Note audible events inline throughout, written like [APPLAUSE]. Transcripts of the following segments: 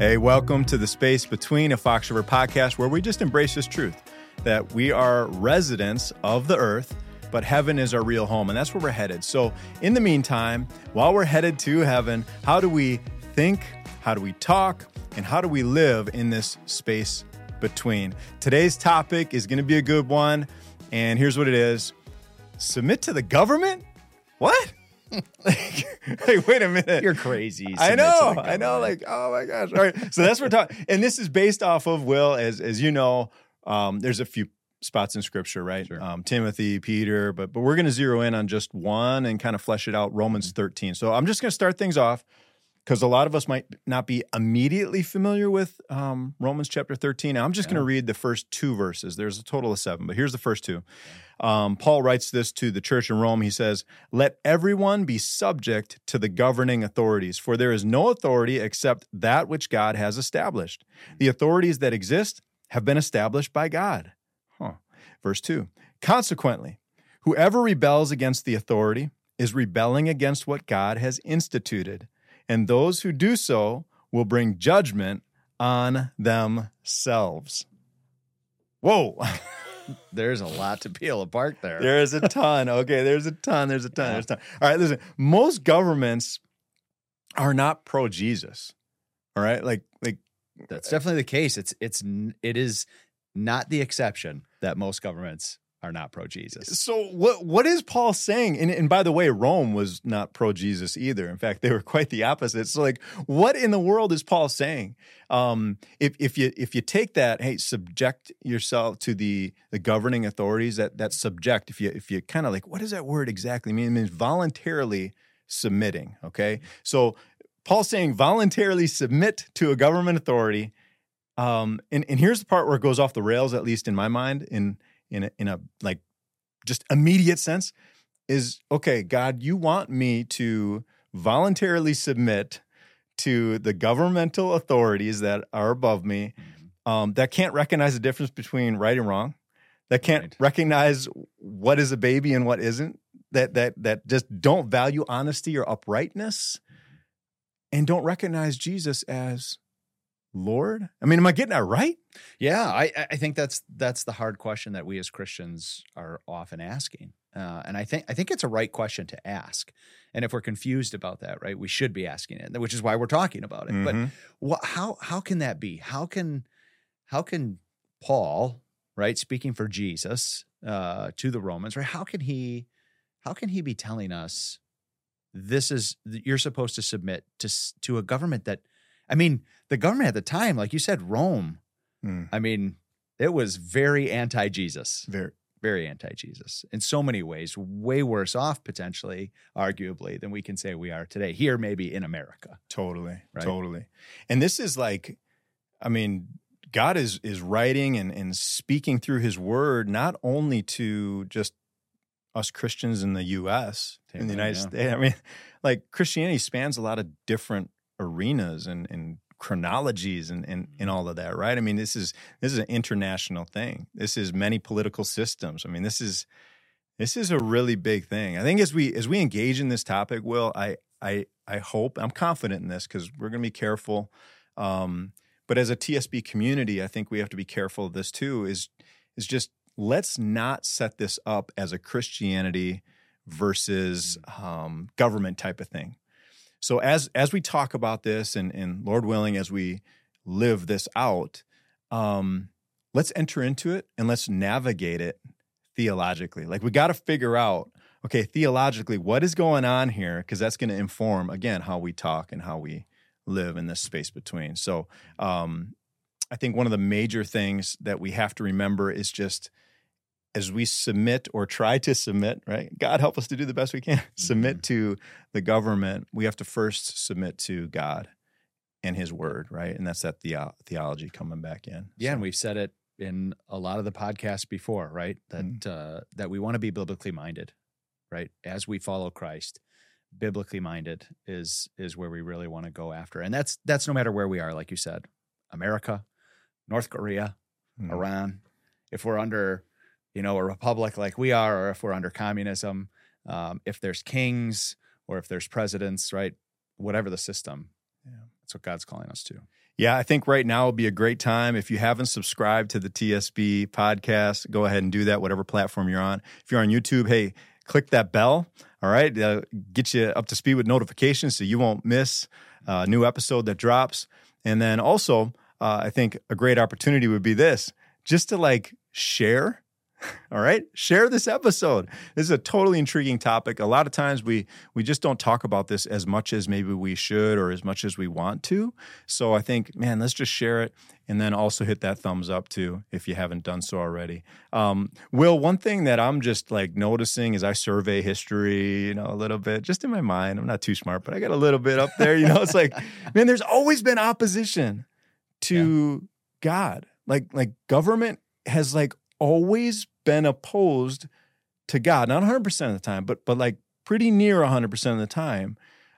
Hey, welcome to the space between a Fox River podcast where we just embrace this truth that we are residents of the earth, but heaven is our real home, and that's where we're headed. So, in the meantime, while we're headed to heaven, how do we think? How do we talk? And how do we live in this space between? Today's topic is going to be a good one, and here's what it is submit to the government? What? Like, [LAUGHS] like, wait a minute. You're crazy. I know. I know. Like, oh my gosh. All right. So that's what we're talking. And this is based off of Will, as as you know, um, there's a few spots in scripture, right? Sure. Um, Timothy, Peter, but but we're going to zero in on just one and kind of flesh it out. Romans 13. So I'm just going to start things off because a lot of us might not be immediately familiar with um, Romans chapter 13. I'm just going to read the first two verses. There's a total of seven, but here's the first two. Um, Paul writes this to the church in Rome. He says, Let everyone be subject to the governing authorities, for there is no authority except that which God has established. The authorities that exist have been established by God. Huh. Verse 2 Consequently, whoever rebels against the authority is rebelling against what God has instituted, and those who do so will bring judgment on themselves. Whoa. [LAUGHS] There's a lot to peel apart there. There is a ton. Okay, there's a ton. There's a ton. There's a ton. All right, listen. Most governments are not pro Jesus. All right, like like That's uh, definitely the case. It's it's it is not the exception that most governments are not pro Jesus. so. What what is Paul saying? And and by the way, Rome was not pro Jesus either. In fact, [LAUGHS] they were quite the opposite. So like, what in the world is Paul saying? Um, if if you if you take that, hey, subject yourself to the the governing authorities. That that subject. If you if you kind of like, what does that word exactly mean? It means voluntarily submitting. Okay, so Paul's saying voluntarily submit to a government authority. Um, and, and here's the part where it goes off the rails, at least in my mind, in in a, in a like just immediate sense, is okay. God, you want me to voluntarily submit to the governmental authorities that are above me, um, that can't recognize the difference between right and wrong, that can't Right. recognize what is a baby and what isn't, that that that just don't value honesty or uprightness, and don't recognize Jesus as Lord. I mean, am I getting that right? Yeah, I I think that's that's the hard question that we as Christians are often asking, uh, and I think I think it's a right question to ask. And if we're confused about that, right, we should be asking it, which is why we're talking about it. But Mhm. what how how can that be how can how can paul right speaking for jesus uh to the romans right how can he how can he be telling us this is you're supposed to submit to to a government that i mean the government at the time like you said rome Mm. i mean it was very anti-jesus Very. very anti-jesus in so many ways way worse off potentially arguably than we can say we are today here maybe in america Totally. Right? Totally. And this is like, I mean, God is is writing and, and speaking through his word not only to just us Christians in the US, in the United yeah. States. I mean, [LAUGHS] like Christianity spans a lot of different arenas and, and chronologies and, and, and all of that, right? I mean, this is this is an international thing. This is many political systems. I mean, this is this is a really big thing. I think as we as we engage in this topic, Will, I I I hope I'm confident in this because we're going to be careful. Um, but as a TSB community, I think we have to be careful of this too. Is is just let's not set this up as a Christianity versus um, government type of thing. So as as we talk about this, and and Lord willing, as we live this out, um, let's enter into it and let's navigate it theologically. Like we got to figure out, okay, theologically, what is going on here? Because that's going to inform again how we talk and how we live in this space between. So um, I think one of the major things that we have to remember is just as we submit or try to submit, right? God help us to do the best we can. [LAUGHS] Submit to the government. We have to first submit to God and His Word, right? And that's that theo- theology coming back in. Yeah, So- and we've said it in a lot of the podcasts before, right? That Mhm. uh, that we want to be biblically minded, right? As we follow Christ, biblically minded is is where we really want to go after, and that's that's no matter where we are, like you said, America, North Korea, Mhm. Iran. If we're under, you know, a republic like we are, or if we're under communism, um, if there's kings or if there's presidents, right? Whatever the system, Yeah. that's what God's calling us to. Yeah, I think right now would be a great time. If you haven't subscribed to the TSB podcast, go ahead and do that, whatever platform you're on. If you're on YouTube, hey, click that bell. All right, uh, get you up to speed with notifications so you won't miss a new episode that drops. And then also, uh, I think a great opportunity would be this just to like share [LAUGHS] all right share this episode. This is a totally intriguing topic. A lot of times we we just don't talk about this as much as maybe we should or as much as we want to. So i think man let's just share it and then also hit that thumbs up too if you haven't done so already. Um, will one thing that i'm just like noticing as i survey history you know a little bit just in my mind i'm not too smart but i got a little bit up there you know it's like [LAUGHS] man there's always been opposition to yeah. god. Like like government has like always been opposed to God, not 100% of the time, but but like pretty near 100% of the time.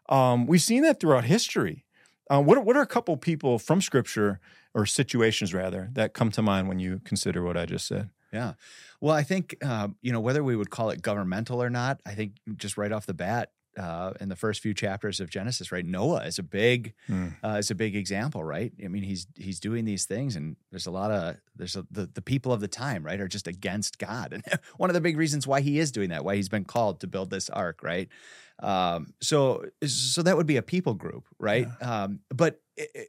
Um, we've seen that throughout history. Uh, what, what are a couple people from Scripture or situations rather that come to mind when you consider what I just said? Yeah. Well, I think, uh, you know, whether we would call it governmental or not, I think just right off the bat, uh, in the first few chapters of Genesis, right? Noah is a big mm. uh, is a big example, right? I mean, he's he's doing these things, and there's a lot of there's a, the the people of the time, right, are just against God, [LAUGHS] and one of the big reasons why he is doing that, why he's been called to build this ark, right? Um, so so that would be a people group, right? Yeah. Um, but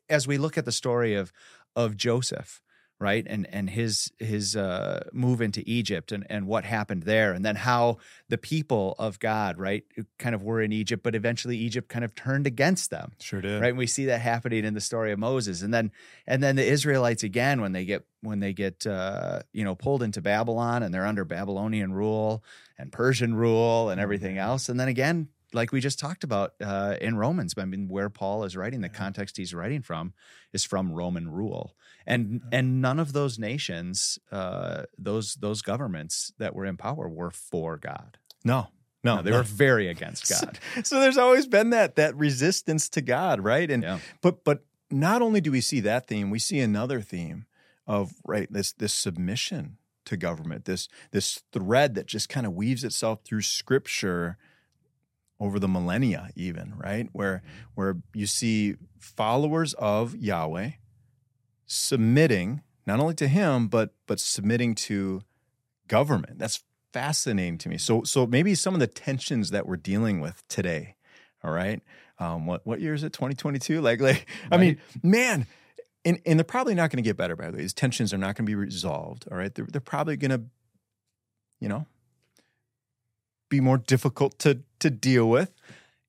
as we look at the story of of Joseph, right? And and his his uh, move into Egypt and and what happened there and then how the people of God right kind of were in Egypt but eventually Egypt kind of turned against them sure did. right? And we see that happening in the story of Moses. And then and then the Israelites again when they get when they get uh, you know pulled into Babylon and they're under Babylonian rule and Persian rule and everything mm-hmm. else. And then again like we just talked about uh, in Romans, I mean, where Paul is writing, the context he's writing from is from Roman rule, and and none of those nations, uh, those those governments that were in power were for God. No, no, no they no. were very [LAUGHS] against God. So, so, there's always been that that resistance to God, right? And yeah. but but not only do we see that theme, we see another theme of right this this submission to government, this this thread that just kind of weaves itself through Scripture over the millennia even right where where you see followers of Yahweh submitting not only to him but but submitting to government. That's fascinating to me. So so maybe some of the tensions that we're dealing with today all right? Um, what what year is it? 2022 like like i mean man and, and they're probably not going to get better by the way. These tensions are not going to be resolved all right? They're, they're probably going to you know be more difficult to to deal with.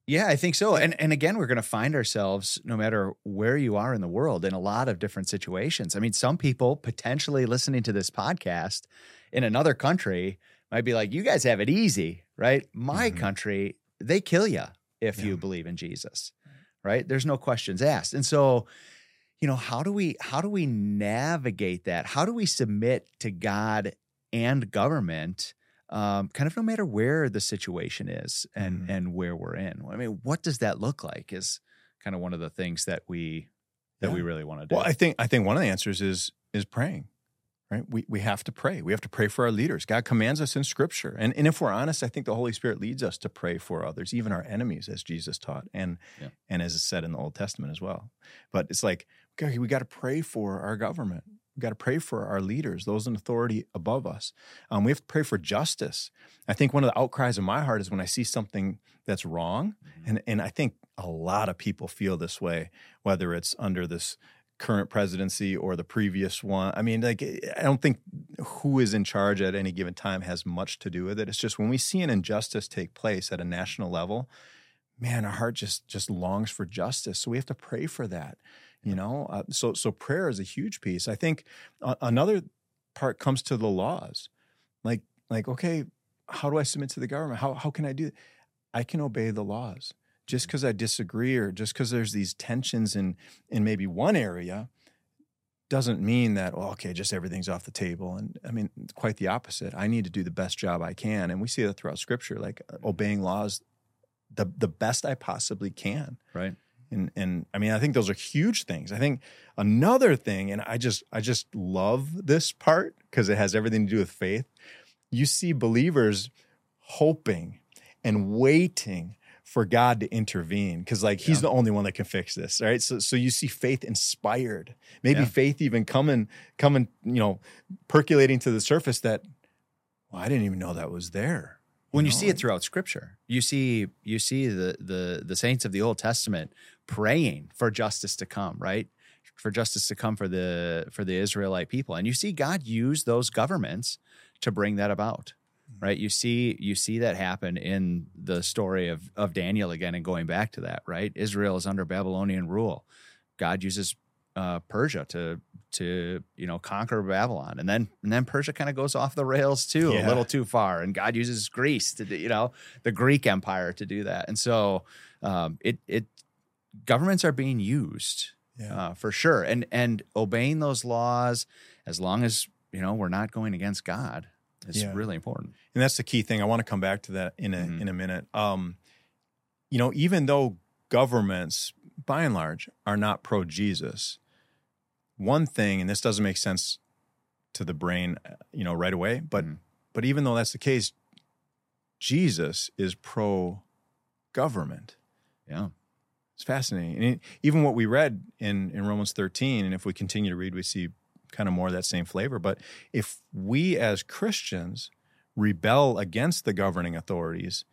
Yeah, I think so. And and again, we're going to find ourselves no matter where you are in the world in a lot of different situations. I mean, some people potentially listening to this podcast in another country might be like, "You guys have it easy, right? My mm-hmm. country, they kill you if yeah. you believe in Jesus." Right? There's no questions asked. And so, you know, how do we how do we navigate that? How do we submit to God and government? Um, kind of no matter where the situation is and mm-hmm. and where we're in. I mean, what does that look like? Is kind of one of the things that we that yeah. we really want to do. Well, I think I think one of the answers is is praying. Right? We we have to pray. We have to pray for our leaders. God commands us in scripture. And and if we're honest, I think the Holy Spirit leads us to pray for others, even our enemies, as Jesus taught and yeah. and as is said in the Old Testament as well. But it's like, okay, we got to pray for our government. We've got to pray for our leaders, those in authority above us. Um, we have to pray for justice. I think one of the outcries in my heart is when I see something that's wrong, mm-hmm. and and I think a lot of people feel this way, whether it's under this current presidency or the previous one. I mean, like I don't think who is in charge at any given time has much to do with it. It's just when we see an injustice take place at a national level, man, our heart just just longs for justice. So we have to pray for that you know uh, so so prayer is a huge piece. I think uh, another part comes to the laws. Like like okay how do i submit to the government? How how can i do i can obey the laws. Just because i disagree or just because there's these tensions in in maybe one area doesn't mean that well, okay just everything's off the table. And i mean quite the opposite. I need to do the best job i can. And we see that throughout scripture like obeying laws the the best i possibly can. Right and and I mean I think those are huge things. I think another thing and I just I just love this part because it has everything to do with faith. You see believers hoping and waiting for God to intervene because like he's Yeah. the only one that can fix this, right? So so you see faith inspired, maybe Yeah. faith even coming coming, you know, percolating to the surface that well, I didn't even know that was there. When you know, see it throughout scripture you see you see the the the saints of the old testament praying for justice to come right? For justice to come for the for the israelite people. And you see god use those governments to bring that about mm-hmm. right? You see you see that happen in the story of of daniel again and going back to that right? Israel is under babylonian rule. God uses uh, persia to to you know conquer babylon and then and then persia kind of goes off the rails too a little too far and god uses greece to do, you know the greek empire to do that and so um, it it governments are being used Yeah. uh, for sure and and obeying those laws as long as you know we're not going against god is Yeah. really important and that's the key thing. I want to come back to that in a Mhm. in a minute. Um, you know, even though governments, by and large, are not pro Jesus, one thing, and this doesn't make sense to the brain, uh, you know, right away, but Mhm. but even though that's the case, Jesus is pro government. yeah It's fascinating. And it- even what we read in, in Romans 13, and if we continue to read, we see kind of more of that same flavor. But if we as Christians rebel against the governing authorities,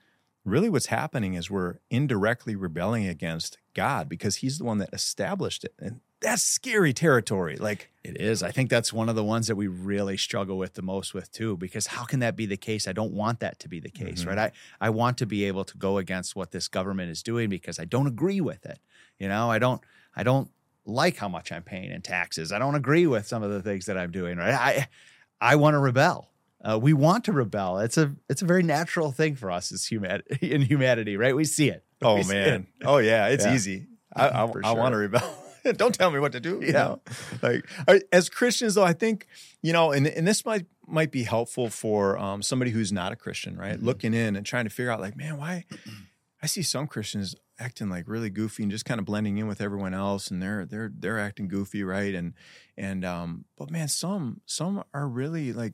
really what's happening is we're indirectly rebelling against God because He's the one that established it. And that's scary territory. Like, It is. I think that's one of the ones that we really struggle with the most with too, because how can that be the case? I don't want that to be the case, Mhm. right? I, I want to be able to go against what this government is doing because I don't agree with it. You know, I don't I don't like how much I'm paying in taxes. I don't agree with some of the things that I'm doing, right? I I want to rebel. Uh, we want to rebel. It's a it's a very natural thing for us as human in humanity, right? We see it. oh We man. it. Oh yeah, it's Yeah. easy. [LAUGHS] I, I, For I want to rebel. [LAUGHS] Don't tell me what to do. you Yeah. know? Like as Christians, though, I think you know, and and this might might be helpful for um, somebody who's not a Christian, right? Mhm. Looking in and trying to figure out, like, man, why? [CLEARS THROAT] I see some Christians acting like really goofy and just kind of blending in with everyone else, and they're they're they're acting goofy, right? And and um, but man, some some are really like.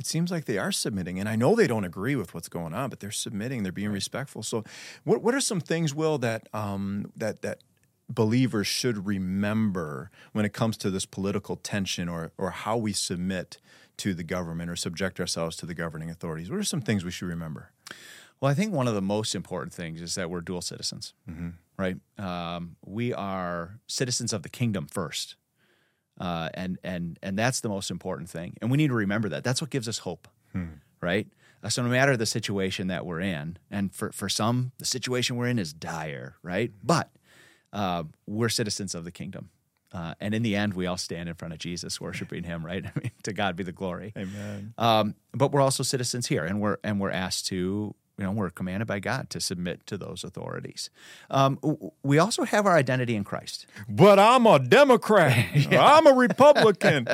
It seems like they are submitting, and I know they don't agree with what's going on, but they're submitting. They're being respectful. So, what what are some things, Will, that um, that that believers should remember when it comes to this political tension or or how we submit to the government or subject ourselves to the governing authorities? What are some things we should remember? Well, I think one of the most important things is that we're dual citizens. Mm-hmm. right? Um, we are citizens of the kingdom first, uh, and and and that's the most important thing. And we need to remember that. That's what gives us hope, Hmm. right? Uh, so no matter the situation that we're in, and for for some, the situation we're in is dire, right? But uh, we're citizens of the kingdom. Uh, and in the end, we all stand in front of Jesus, worshiping Him. Right? [LAUGHS] I mean, to God be the glory. Amen. Um, but we're also citizens here, and we're and we're asked to, you know, we're commanded by God to submit to those authorities. Um, we also have our identity in Christ. But I'm a Democrat. [LAUGHS] I'm a Republican.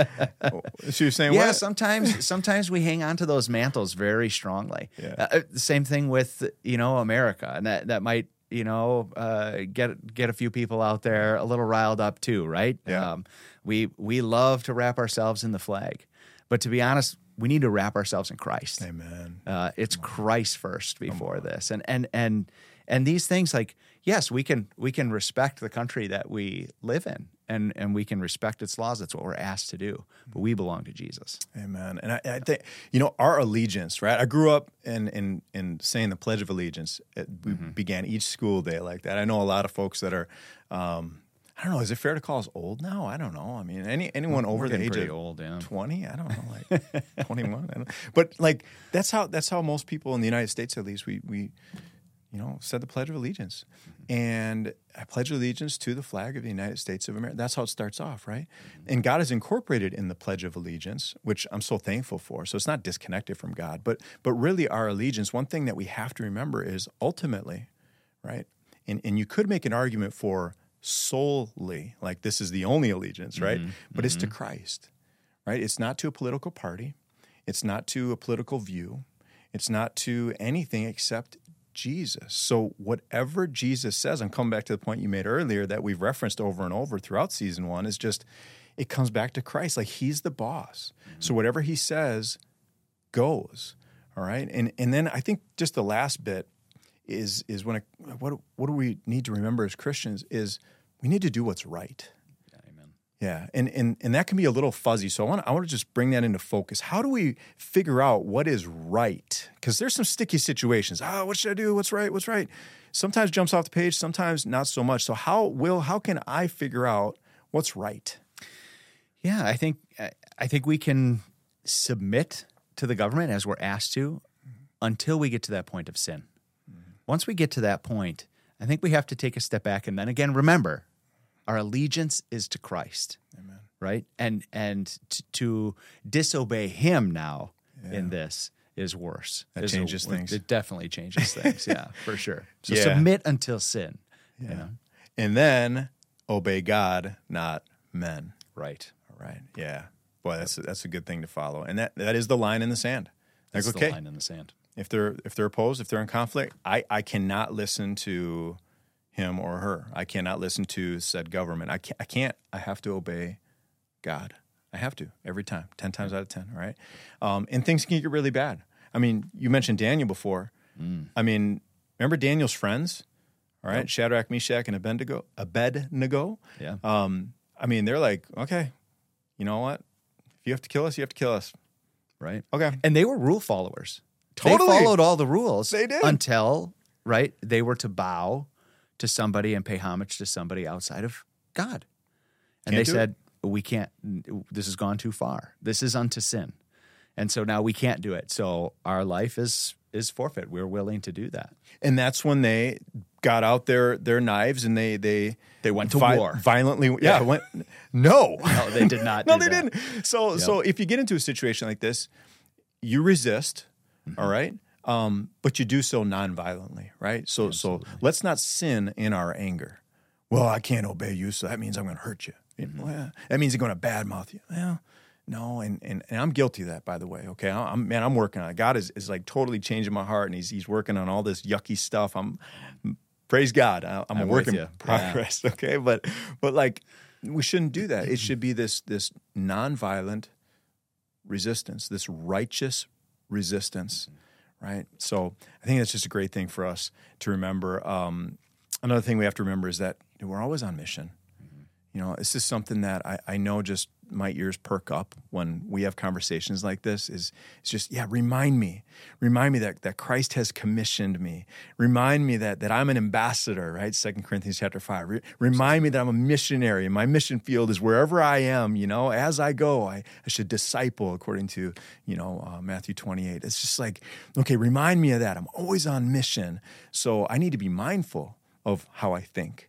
so you're saying yeah, what? sometimes sometimes we hang on to those mantles very strongly. Yeah. Uh, the same thing with you know America, and that that might you know uh, get get a few people out there a little riled up too, right? Yeah. Um, we we love to wrap ourselves in the flag, but to be honest, we need to wrap ourselves in Christ. Amen. Uh, it's Christ first before this, and and and and these things like yes, we can we can respect the country that we live in, and and we can respect its laws. That's what we're asked to do. But we belong to Jesus. Amen. And I, I think you know our allegiance, right? I grew up in in in saying the Pledge of Allegiance. It, we Mm-hmm. began each school day like that. I know a lot of folks that are. Um, I don't know. Is it fair to call us old now? I don't know. I mean, any anyone over the age of old, yeah. 20 i don't know like [LAUGHS] 21 I don't, but like that's how that's how most people in the united states at least we we you know said the pledge of allegiance and i pledge allegiance to the flag of the united states of america that's how it starts off right and god is incorporated in the pledge of allegiance which i'm so thankful for so it's not disconnected from god but but really our allegiance one thing that we have to remember is ultimately right and and you could make an argument for solely like this is the only allegiance right mm-hmm. but it's to mm-hmm. christ right? It's not to a political party. It's not to a political view. It's not to anything except Jesus. So, whatever Jesus says, I'm coming back to the point you made earlier that we've referenced over and over throughout season one, is just it comes back to Christ. Like he's the boss. Mm-hmm. So, whatever he says goes. All right. And, and then I think just the last bit is is when it, what what do we need to remember as Christians is we need to do what's right. Amen. Yeah, and and and that can be a little fuzzy. So I want I want to just bring that into focus. How do we figure out what is right? Because there's some sticky situations. Ah, what should I do? What's right? What's right? Sometimes jumps off the page. Sometimes not so much. So how will how can I figure out what's right? Yeah, I think I think we can submit to the government as we're asked to until we get to that point of sin. Once we get to that point, I think we have to take a step back and then again remember our allegiance is to Christ. Amen. Right? And and to disobey him now Yeah. in this is worse. That Is a- changes things. It definitely changes things. Yeah, [LAUGHS] for sure. So Yeah. submit until sin. you Yeah. know? And then obey God, not men. Right. All right. Yeah. Boy, that's that's a good thing to follow. And that that is the line in the sand. Like, That's okay, the line in the sand. if they're if they're opposed, if they're in conflict, I I cannot listen to him or her. I cannot listen to said government. I can't. I can't. I have to obey God. I have to every time, ten times out of ten. Right. Um, and things can get really bad. I mean, you mentioned Daniel before. I mean, remember Daniel's friends? All right, Shadrach, Meshach, and Abednego. Abednego. Yeah. Um, I mean, they're like, okay, you know what? If you have to kill us, you have to kill us. Right. Okay. And they were rule followers. Totally. They followed all the rules. They did. Until, right, they were to bow to somebody and pay homage to somebody outside of God. And Can't they said, we can't, this has gone too far. This is unto sin. And so now we can't do it. So our life is is forfeit. We're willing to do that. and that's when they got out their their knives and they they They went to vi- war. violently. Yeah, went no, [LAUGHS] No, they did not. [LAUGHS] no, they that. didn't. So so if you get into a situation like this, you resist, Mm-hmm. all right, um, but you do so non-violently, right? So so let's not sin in our anger. Well, I can't obey you, so that means I'm going to hurt you. Mm-hmm. yeah. That means you're going to badmouth you. Well, no, and, and and I'm guilty of that, by the way. Okay, I'm man, I'm working on it. God is, is like totally changing my heart, and he's he's working on all this yucky stuff. I'm praise God. I, I'm, a I'm work with in you. progress. [LAUGHS] Okay, but but like we shouldn't do that. It should be this this nonviolent resistance, this righteous resistance, right? So I think that's just a great thing for us to remember. Um, another thing we have to remember is that we're always on mission. You know, this is something that I, I know just my ears perk up when we have conversations like this is it's just, yeah, remind me. Remind me that that Christ has commissioned me. Remind me that that I'm an ambassador, right? Second Corinthians chapter five. Re- remind me that I'm a missionary and my mission field is wherever I am, you know, as I go, I, I should disciple according to, you know, uh, Matthew 28. It's just like, okay, remind me of that. I'm always on mission. So I need to be mindful of how I think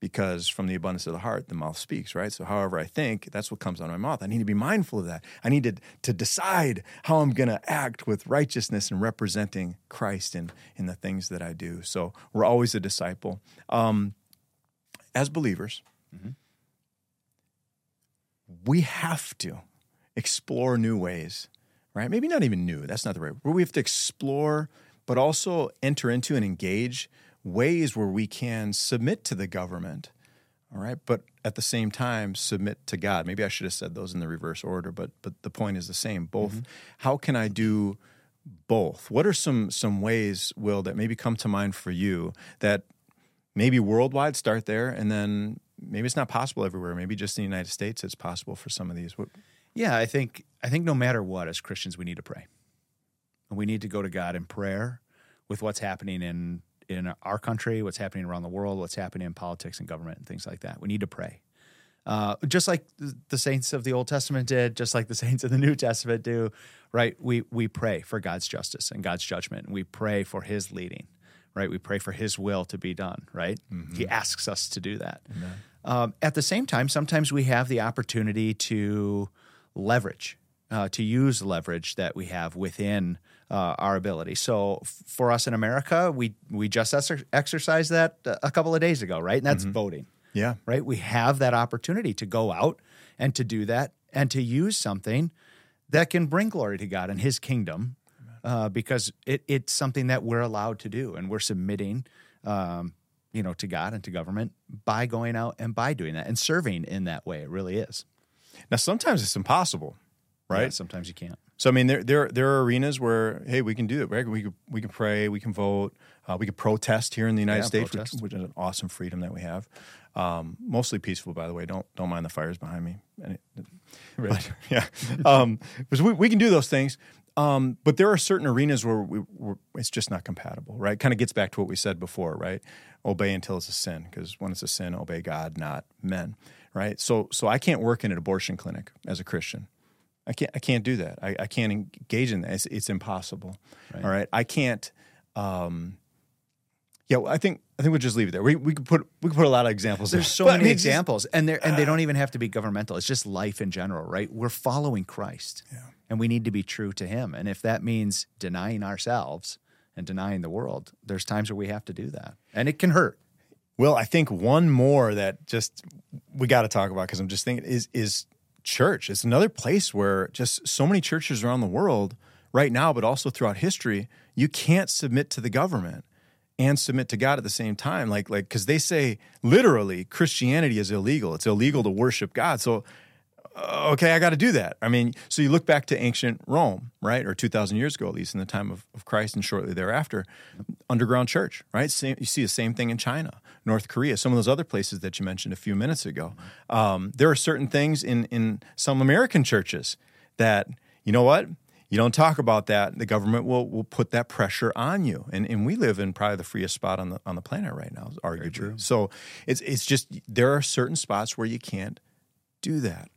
because from the abundance of the heart the mouth speaks right? So however i think that's what comes out of my mouth. I need to be mindful of that. I need to, to decide how i'm going to act with righteousness and representing christ in, in the things that i do. So we're always a disciple. Um, as believers we have to explore new ways right? Maybe not even new that's not the right word we have to explore but also enter into and engage ways where we can submit to the government all right but at the same time submit to god. Maybe i should have said those in the reverse order but but the point is the same. Both mm-hmm. how can i do both? What are some some ways will that maybe come to mind for you that maybe worldwide start there and then maybe it's not possible everywhere. Maybe just in the united states it's possible for some of these. What Yeah, I think I think no matter what, as Christians, we need to pray. And we need to go to God in prayer with what's happening in in our country, what's happening around the world, what's happening in politics and government and things like that. We need to pray. Uh, just like the saints of the Old Testament did, just like the [LAUGHS] saints of the New Testament do, right? We we pray for God's justice and God's judgment, and we pray for His leading, right? We pray for His will to be done, right? He asks us to do that. Um, at the same time, sometimes we have the opportunity to leverage, uh, to use leverage that we have within uh, our ability. So f- for us in America, we we just exer- exercised that a couple of days ago, right? And that's voting, yeah right? We have that opportunity to go out and to do that and to use something that can bring glory to God and His kingdom, uh, because it, it's something that we're allowed to do, and we're submitting, um, you know, to God and to government by going out and by doing that and serving in that way. It really is. now sometimes it's impossible right Yeah, sometimes you can't. So I mean, there there there are arenas where hey, we can do it. Right? We can we can pray, we can vote, uh, we can protest here in the United Yeah, States, which, which is an awesome freedom that we have. Um, mostly peaceful, by the way. Don't don't mind the fires behind me. It- [LAUGHS] but, yeah, um, because we, we can do those things. Um, but there are certain arenas where we, we it's just not compatible, right? Kind of gets back to what we said before, right? Obey until it's a sin, because when it's a sin, obey God, not men, right? So so I can't work in an abortion clinic as a Christian. I can't I can't do that. I, I can't engage in that. It's, it's impossible. Right. All right. I can't. Um, yeah, well, I think I think we'll just leave it there. We we could put we could put a lot of examples. There's there. so But, I many mean, it's just- examples, and they and they don't even have to be governmental. It's just life in general, right? We're following Christ, Yeah. and we need to be true to Him. And if that means denying ourselves and denying the world, there's times where we have to do that, and it can hurt. Well, I think one more that just we got to talk about because I'm just thinking is is church. It's another place where just so many churches around the world right now, but also throughout history, you can't submit to the government and submit to God at the same time. Like like because they say literally Christianity is illegal. It's illegal to worship God. So uh, okay, I got to do that. I mean, so you look back to ancient Rome, right, or two thousand years ago, at least in the time of, of Christ, and shortly thereafter, underground church, right? Same, you see the same thing in China, North Korea, some of those other places that you mentioned a few minutes ago. Um, there are certain things in in some American churches that you know what you don't talk about that. The government will will put that pressure on you, and and we live in probably the freest spot on the on the planet right now, arguably. So it's it's just there are certain spots where you can't do that.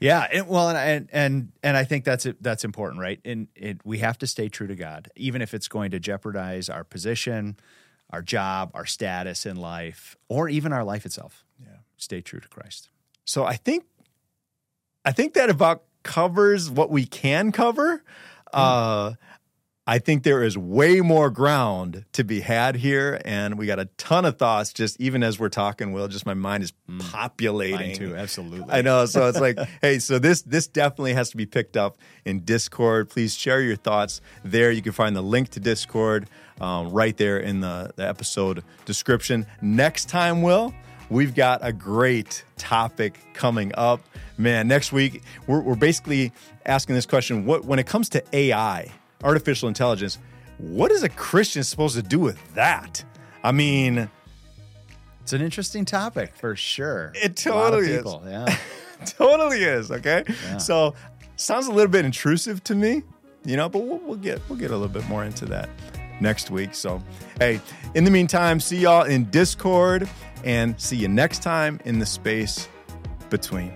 Yeah, and, well, and, and and and I think that's it, that's important, right? And it, we have to stay true to God, even if it's going to jeopardize our position, our job, our status in life, or even our life itself. Yeah. Stay true to Christ. So I think I think that about covers what we can cover. Uh, I think there is way more ground to be had here, and we got a ton of thoughts. Just even as we're talking, Will, just my mind is populating. Mine too, absolutely. I know. So it's like, [LAUGHS] hey, so this this definitely has to be picked up in Discord. Please share your thoughts there. You can find the link to Discord um, right there in the, the episode description. Next time, Will, we've got a great topic coming up. Man, next week we're, we're basically asking this question: What when it comes to AI, artificial intelligence, what is a Christian supposed to do with that? I mean. It's an interesting topic for sure. It A lot of totally is. people, Yeah. [LAUGHS] totally is okay Yeah. so sounds a little bit intrusive to me you know but we'll, we'll get we'll get a little bit more into that next week so hey in the meantime see y'all in discord and see you next time in the space between